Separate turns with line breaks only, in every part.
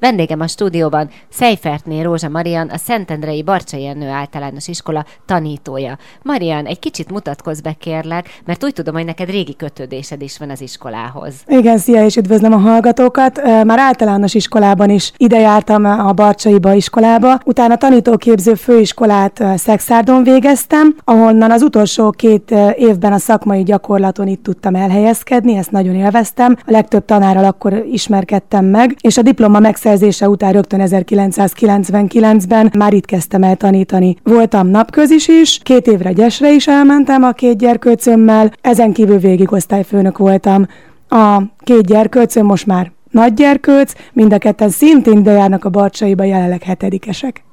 Vendégem a stúdióban Szejfertné Rózsa Marian, a Szentendrei Barcsai Ennő általános iskola tanítója. Marian, egy kicsit mutatkozz be kérlek, mert úgy tudom, hogy neked régi kötődésed is van az iskolához.
Igen, szia, és üdvözlöm a hallgatókat. Már általános iskolában is ide jártam a Barcsaiba iskolába, utána tanítóképző főiskolát Szexárdon végeztem, ahonnan az utolsó két évben a szakmai gyakorlaton itt tudtam elhelyezkedni, ezt nagyon élveztem. A legtöbb tanárral akkor ismerkedtem meg, és a diploma megszerzésével beszerzése után rögtön 1999-ben már itt kezdtem el tanítani. Voltam napközis is, két évre Gyesre is elmentem a két gyerkőcömmel, ezen kívül végig osztályfőnök voltam. A két gyerkőcöm most már nagy gyerkőc, mind a ketten szintén de járnak a Barcsaiba, jelenleg hetedikesek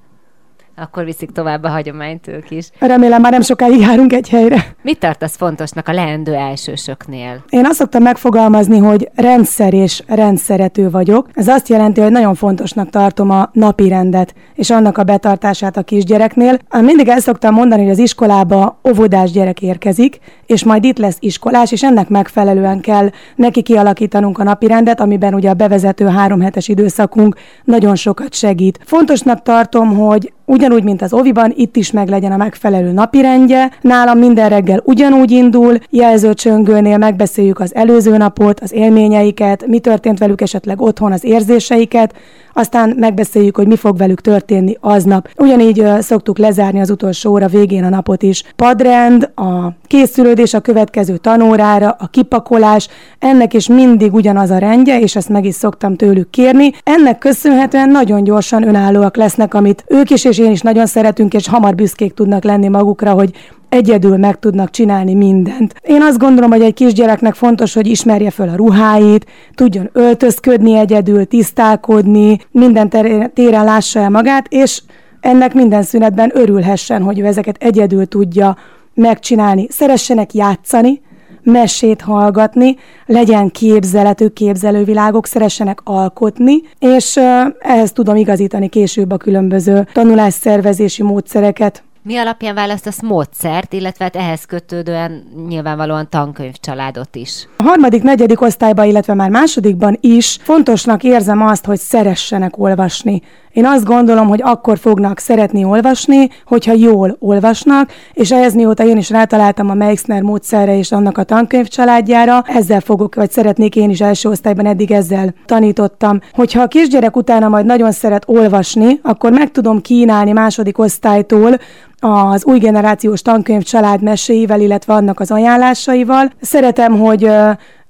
akkor viszik tovább a hagyományt ők is.
Remélem már nem sokáig járunk egy helyre.
Mit tartasz fontosnak a leendő elsősöknél?
Én azt szoktam megfogalmazni, hogy rendszer és rendszerető vagyok. Ez azt jelenti, hogy nagyon fontosnak tartom a napi rendet és annak a betartását a kisgyereknél. Mindig el szoktam mondani, hogy az iskolába óvodás gyerek érkezik, és majd itt lesz iskolás, és ennek megfelelően kell neki kialakítanunk a napi rendet, amiben ugye a bevezető három hetes időszakunk nagyon sokat segít. Fontosnak tartom, hogy ugyanúgy, mint az oviban, itt is meg legyen a megfelelő napirendje. Nálam minden reggel ugyanúgy indul, jelzőcsöngőnél megbeszéljük az előző napot, az élményeiket, mi történt velük esetleg otthon, az érzéseiket, aztán megbeszéljük, hogy mi fog velük történni aznap. Ugyanígy szoktuk lezárni az utolsó óra végén a napot is. Padrend, a készülődés a következő tanórára, a kipakolás, ennek is mindig ugyanaz a rendje, és ezt meg is szoktam tőlük kérni. Ennek köszönhetően nagyon gyorsan önállóak lesznek, amit ők is és én is nagyon szeretünk, és hamar büszkék tudnak lenni magukra, hogy egyedül meg tudnak csinálni mindent. Én azt gondolom, hogy egy kisgyereknek fontos, hogy ismerje föl a ruháit, tudjon öltözködni egyedül, tisztálkodni, minden téren lássa el magát, és ennek minden szünetben örülhessen, hogy ő ezeket egyedül tudja megcsinálni. Szeressenek játszani, mesét hallgatni, legyen képzeletük, képzelővilágok, szeressenek alkotni, és ehhez tudom igazítani később a különböző tanulásszervezési módszereket,
mi alapján választasz módszert, illetve hát ehhez kötődően nyilvánvalóan tankönyvcsaládot is?
A harmadik, negyedik osztályban, illetve már másodikban is fontosnak érzem azt, hogy szeressenek olvasni. Én azt gondolom, hogy akkor fognak szeretni olvasni, hogyha jól olvasnak, és ehhez mióta én is rátaláltam a Meixner módszerre és annak a tankönyv családjára, ezzel fogok, vagy szeretnék én is első osztályban eddig ezzel tanítottam. Hogyha a kisgyerek utána majd nagyon szeret olvasni, akkor meg tudom kínálni második osztálytól az új generációs tankönyv család meséivel, illetve annak az ajánlásaival. Szeretem, hogy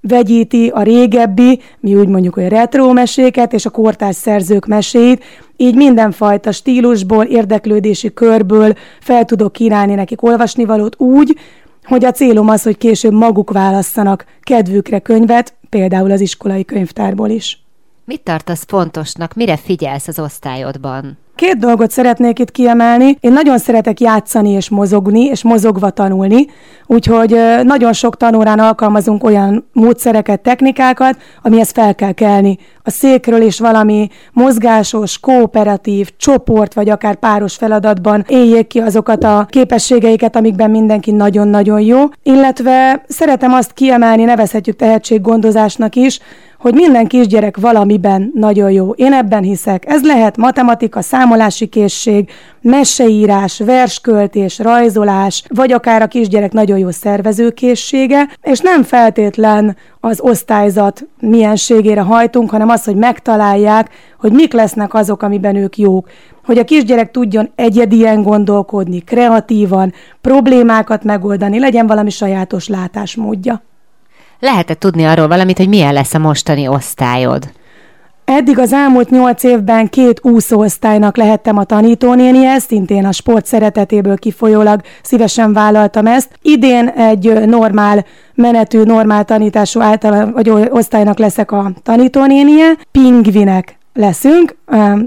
vegyíti a régebbi, mi úgy mondjuk, hogy retro meséket és a kortárs szerzők meséit, így mindenfajta stílusból, érdeklődési körből fel tudok kínálni nekik olvasnivalót úgy, hogy a célom az, hogy később maguk válasszanak kedvükre könyvet, például az iskolai könyvtárból is.
Mit tartasz fontosnak, mire figyelsz az osztályodban?
Két dolgot szeretnék itt kiemelni. Én nagyon szeretek játszani és mozogni, és mozogva tanulni, úgyhogy nagyon sok tanórán alkalmazunk olyan módszereket, technikákat, amihez fel kell kelni. A székről is valami mozgásos, kooperatív, csoport, vagy akár páros feladatban éljék ki azokat a képességeiket, amikben mindenki nagyon-nagyon jó. Illetve szeretem azt kiemelni, nevezhetjük tehetséggondozásnak is, hogy minden kisgyerek valamiben nagyon jó. Én ebben hiszek. Ez lehet matematika, számolási készség, meseírás, versköltés, rajzolás, vagy akár a kisgyerek nagyon jó szervezőkészsége, és nem feltétlen az osztályzat mienségére hajtunk, hanem az, hogy megtalálják, hogy mik lesznek azok, amiben ők jók. Hogy a kisgyerek tudjon egyedien gondolkodni, kreatívan, problémákat megoldani, legyen valami sajátos látásmódja.
Lehet-e tudni arról valamit, hogy milyen lesz a mostani osztályod?
Eddig az elmúlt nyolc évben két úszóosztálynak lehettem a tanítónénie, szintén a sport szeretetéből kifolyólag szívesen vállaltam ezt. Idén egy normál menetű, normál tanítású által, vagy osztálynak leszek a tanítónénie. Pingvinek leszünk,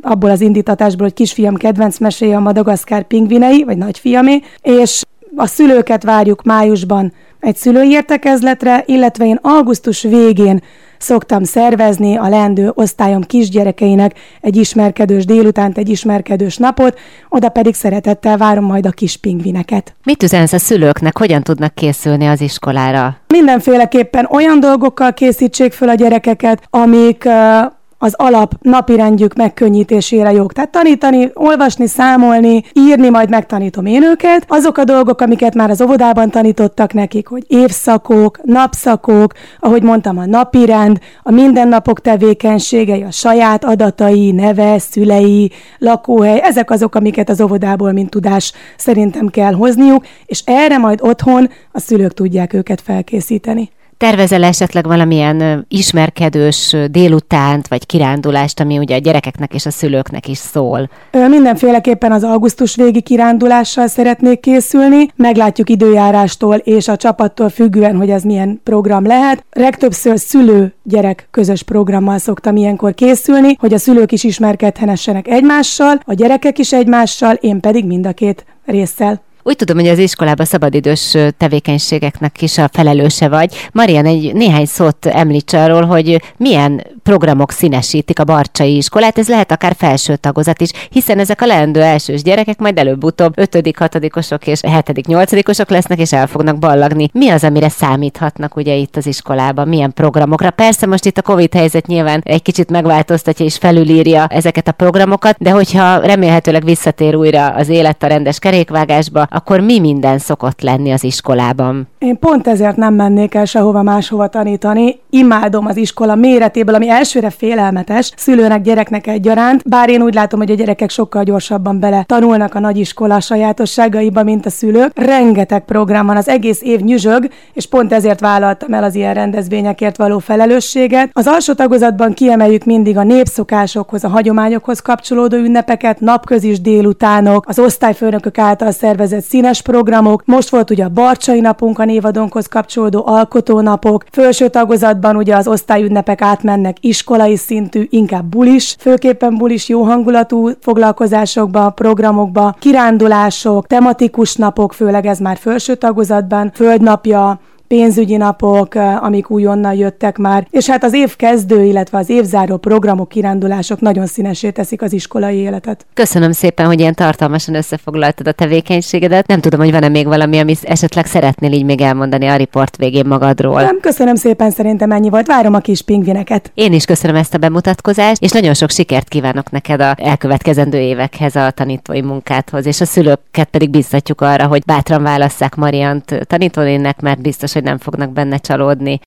abból az indítatásból, hogy kisfiam kedvenc meséje a Madagaszkár pingvinei, vagy nagyfiamé, és a szülőket várjuk májusban egy szülői értekezletre, illetve én augusztus végén szoktam szervezni a leendő osztályom kisgyerekeinek egy ismerkedős délutánt, egy ismerkedős napot, oda pedig szeretettel várom majd a kis pingvineket.
Mit üzensz a szülőknek, hogyan tudnak készülni az iskolára?
Mindenféleképpen olyan dolgokkal készítsék föl a gyerekeket, amik az alap napirendjük megkönnyítésére jók. Tehát tanítani, olvasni, számolni, írni, majd megtanítom én őket. Azok a dolgok, amiket már az óvodában tanítottak nekik, hogy évszakok, napszakok, ahogy mondtam, a napirend, a mindennapok tevékenységei, a saját adatai, neve, szülei, lakóhely, ezek azok, amiket az óvodából, mint tudás szerintem kell hozniuk, és erre majd otthon a szülők tudják őket felkészíteni.
Tervezel esetleg valamilyen ismerkedős délutánt, vagy kirándulást, ami ugye a gyerekeknek és a szülőknek is szól?
Mindenféleképpen az augusztus végi kirándulással szeretnék készülni. Meglátjuk időjárástól és a csapattól függően, hogy ez milyen program lehet. Legtöbbször szülő-gyerek közös programmal szoktam ilyenkor készülni, hogy a szülők is ismerkedhessenek egymással, a gyerekek is egymással, én pedig mind a két résszel.
Úgy tudom, hogy az iskolában szabadidős tevékenységeknek is a felelőse vagy. Marian, egy néhány szót említs arról, hogy milyen programok színesítik a Barcsai iskolát, ez lehet akár felső tagozat is, hiszen ezek a leendő elsős gyerekek majd előbb-utóbb 5 hatodikosok és 7 nyolcadikosok lesznek, és el fognak ballagni. Mi az, amire számíthatnak ugye itt az iskolában, milyen programokra? Persze most itt a Covid helyzet nyilván egy kicsit megváltoztatja és felülírja ezeket a programokat, de hogyha remélhetőleg visszatér újra az élet a rendes kerékvágásba, akkor mi minden szokott lenni az iskolában?
Én pont ezért nem mennék el sehova máshova tanítani. Imádom az iskola méretéből, ami elsőre félelmetes, szülőnek, gyereknek egyaránt, bár én úgy látom, hogy a gyerekek sokkal gyorsabban bele tanulnak a nagyiskola sajátosságaiba, mint a szülők. Rengeteg program van, az egész év nyüzsög, és pont ezért vállaltam el az ilyen rendezvényekért való felelősséget. Az alsó tagozatban kiemeljük mindig a népszokásokhoz, a hagyományokhoz kapcsolódó ünnepeket, napközis délutánok, az osztályfőnökök által szervezett színes programok. Most volt ugye a Barcsai napunk a névadonkhoz kapcsolódó alkotónapok. Felső tagozatban ugye az osztályünnepek átmennek iskolai szintű, inkább bulis, főképpen bulis jó hangulatú foglalkozásokba, programokba, kirándulások, tematikus napok, főleg ez már felső tagozatban, földnapja, pénzügyi napok, amik újonnan jöttek már, és hát az év kezdő, illetve az évzáró programok, kirándulások nagyon színesé teszik az iskolai életet.
Köszönöm szépen, hogy ilyen tartalmasan összefoglaltad a tevékenységedet. Nem tudom, hogy van-e még valami, amit esetleg szeretnél így még elmondani a riport végén magadról.
Nem, köszönöm szépen, szerintem ennyi volt. Várom a kis pingvineket.
Én is köszönöm ezt a bemutatkozást, és nagyon sok sikert kívánok neked a elkövetkezendő évekhez a tanítói munkádhoz, és a szülőket pedig biztatjuk arra, hogy bátran válasszák Mariant tanítónének, mert biztos, hogy nem fognak benne csalódni.